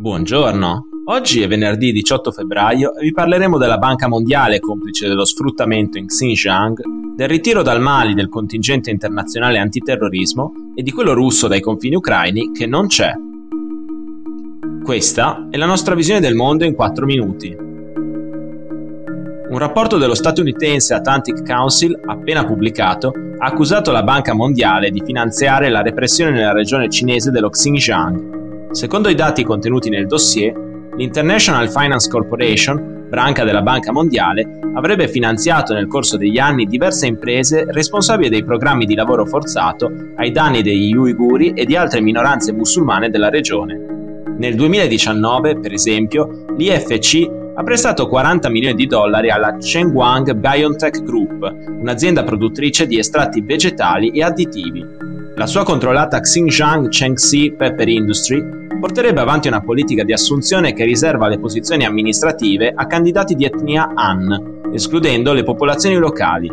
Buongiorno, oggi è venerdì 18 febbraio e vi parleremo della Banca Mondiale complice dello sfruttamento in Xinjiang, del ritiro dal Mali del contingente internazionale antiterrorismo e di quello russo dai confini ucraini che non c'è. Questa è la nostra visione del mondo in 4 minuti. Un rapporto dello statunitense Atlantic Council, appena pubblicato, ha accusato la Banca Mondiale di finanziare la repressione nella regione cinese dello Xinjiang Secondo i dati contenuti nel dossier, l'International Finance Corporation, branca della Banca Mondiale, avrebbe finanziato nel corso degli anni diverse imprese responsabili dei programmi di lavoro forzato ai danni degli uiguri e di altre minoranze musulmane della regione. Nel 2019, per esempio, l'IFC ha prestato 40 milioni di dollari alla Chengguang BioNTech Group, un'azienda produttrice di estratti vegetali e additivi. La sua controllata Xinjiang Chengxi Pepper Industry porterebbe avanti una politica di assunzione che riserva le posizioni amministrative a candidati di etnia Han, escludendo le popolazioni locali.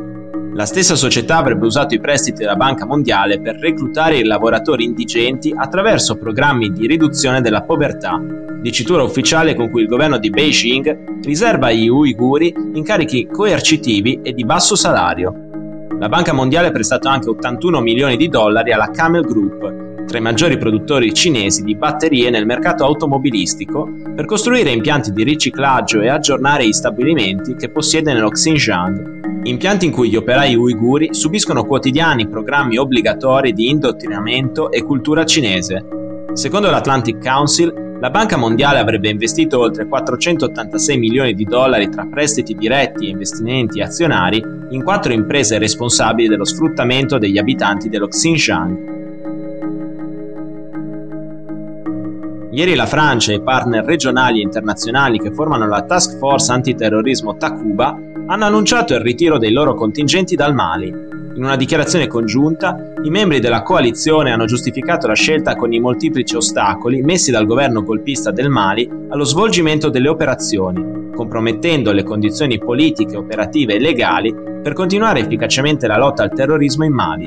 La stessa società avrebbe usato i prestiti della Banca Mondiale per reclutare i lavoratori indigenti attraverso programmi di riduzione della povertà, dicitura ufficiale con cui il governo di Beijing riserva agli uiguri incarichi coercitivi e di basso salario. La Banca Mondiale ha prestato anche 81 milioni di dollari alla Camel Group, tra i maggiori produttori cinesi di batterie nel mercato automobilistico, per costruire impianti di riciclaggio e aggiornare gli stabilimenti che possiede nello Xinjiang, impianti in cui gli operai uiguri subiscono quotidiani programmi obbligatori di indottrinamento e cultura cinese. Secondo l'Atlantic Council, la Banca Mondiale avrebbe investito oltre 486 milioni di dollari tra prestiti diretti e investimenti azionari in quattro imprese responsabili dello sfruttamento degli abitanti dello Xinjiang Ieri la Francia e i partner regionali e internazionali che formano la Task Force antiterrorismo Takuba hanno annunciato il ritiro dei loro contingenti dal Mali. In una dichiarazione congiunta, i membri della coalizione hanno giustificato la scelta con i molteplici ostacoli messi dal governo golpista del Mali allo svolgimento delle operazioni, compromettendo le condizioni politiche, operative e legali per continuare efficacemente la lotta al terrorismo in Mali.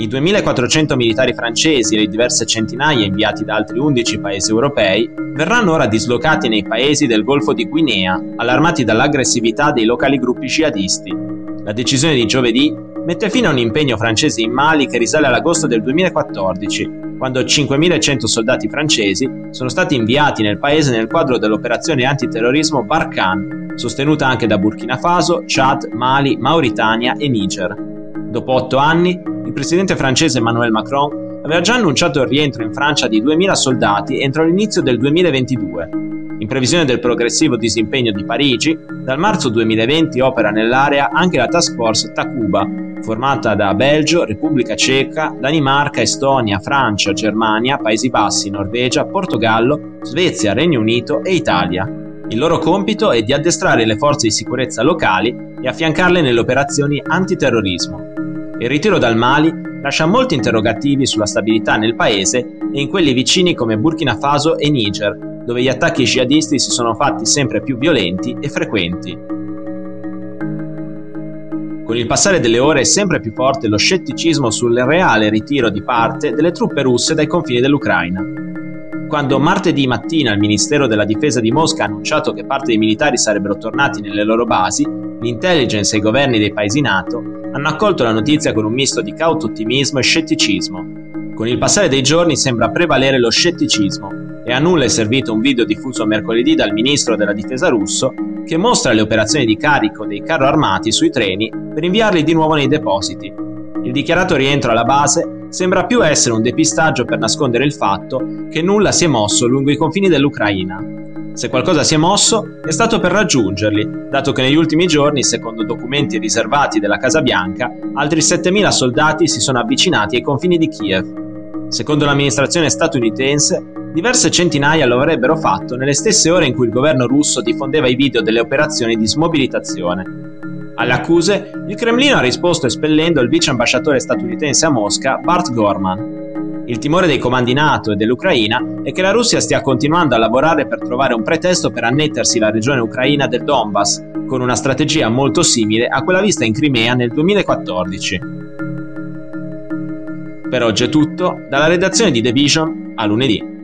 I 2.400 militari francesi e le diverse centinaia inviati da altri 11 paesi europei verranno ora dislocati nei paesi del Golfo di Guinea, allarmati dall'aggressività dei locali gruppi jihadisti. La decisione di giovedì mette fine a un impegno francese in Mali che risale all'agosto del 2014, quando 5.100 soldati francesi sono stati inviati nel paese nel quadro dell'operazione antiterrorismo Barkhane, sostenuta anche da Burkina Faso, Chad, Mali, Mauritania e Niger. Dopo otto anni, il presidente francese Emmanuel Macron aveva già annunciato il rientro in Francia di 2.000 soldati entro l'inizio del 2022. In previsione del progressivo disimpegno di Parigi, dal marzo 2020 opera nell'area anche la task force Takuba, formata da Belgio, Repubblica Ceca, Danimarca, Estonia, Francia, Germania, Paesi Bassi, Norvegia, Portogallo, Svezia, Regno Unito e Italia. Il loro compito è di addestrare le forze di sicurezza locali e affiancarle nelle operazioni antiterrorismo. Il ritiro dal Mali lascia molti interrogativi sulla stabilità nel paese e in quelli vicini come Burkina Faso e Niger, dove gli attacchi jihadisti si sono fatti sempre più violenti e frequenti. Con il passare delle ore è sempre più forte lo scetticismo sul reale ritiro di parte delle truppe russe dai confini dell'Ucraina. Quando martedì mattina il Ministero della Difesa di Mosca ha annunciato che parte dei militari sarebbero tornati nelle loro basi, l'intelligence e i governi dei paesi NATO hanno accolto la notizia con un misto di cauto ottimismo e scetticismo. Con il passare dei giorni sembra prevalere lo scetticismo e a nulla è servito un video diffuso mercoledì dal ministro della difesa russo che mostra le operazioni di carico dei carro armati sui treni per inviarli di nuovo nei depositi. Il dichiarato rientro alla base sembra più essere un depistaggio per nascondere il fatto che nulla si è mosso lungo i confini dell'Ucraina se qualcosa si è mosso, è stato per raggiungerli, dato che negli ultimi giorni, secondo documenti riservati della Casa Bianca, altri 7.000 soldati si sono avvicinati ai confini di Kiev. Secondo l'amministrazione statunitense, diverse centinaia lo avrebbero fatto nelle stesse ore in cui il governo russo diffondeva i video delle operazioni di smobilitazione. Alle accuse, il Cremlino ha risposto espellendo il vice ambasciatore statunitense a Mosca, Bart Gorman, il timore dei comandi NATO e dell'Ucraina è che la Russia stia continuando a lavorare per trovare un pretesto per annettersi la regione ucraina del Donbass, con una strategia molto simile a quella vista in Crimea nel 2014. Per oggi è tutto, dalla redazione di The Vision a lunedì.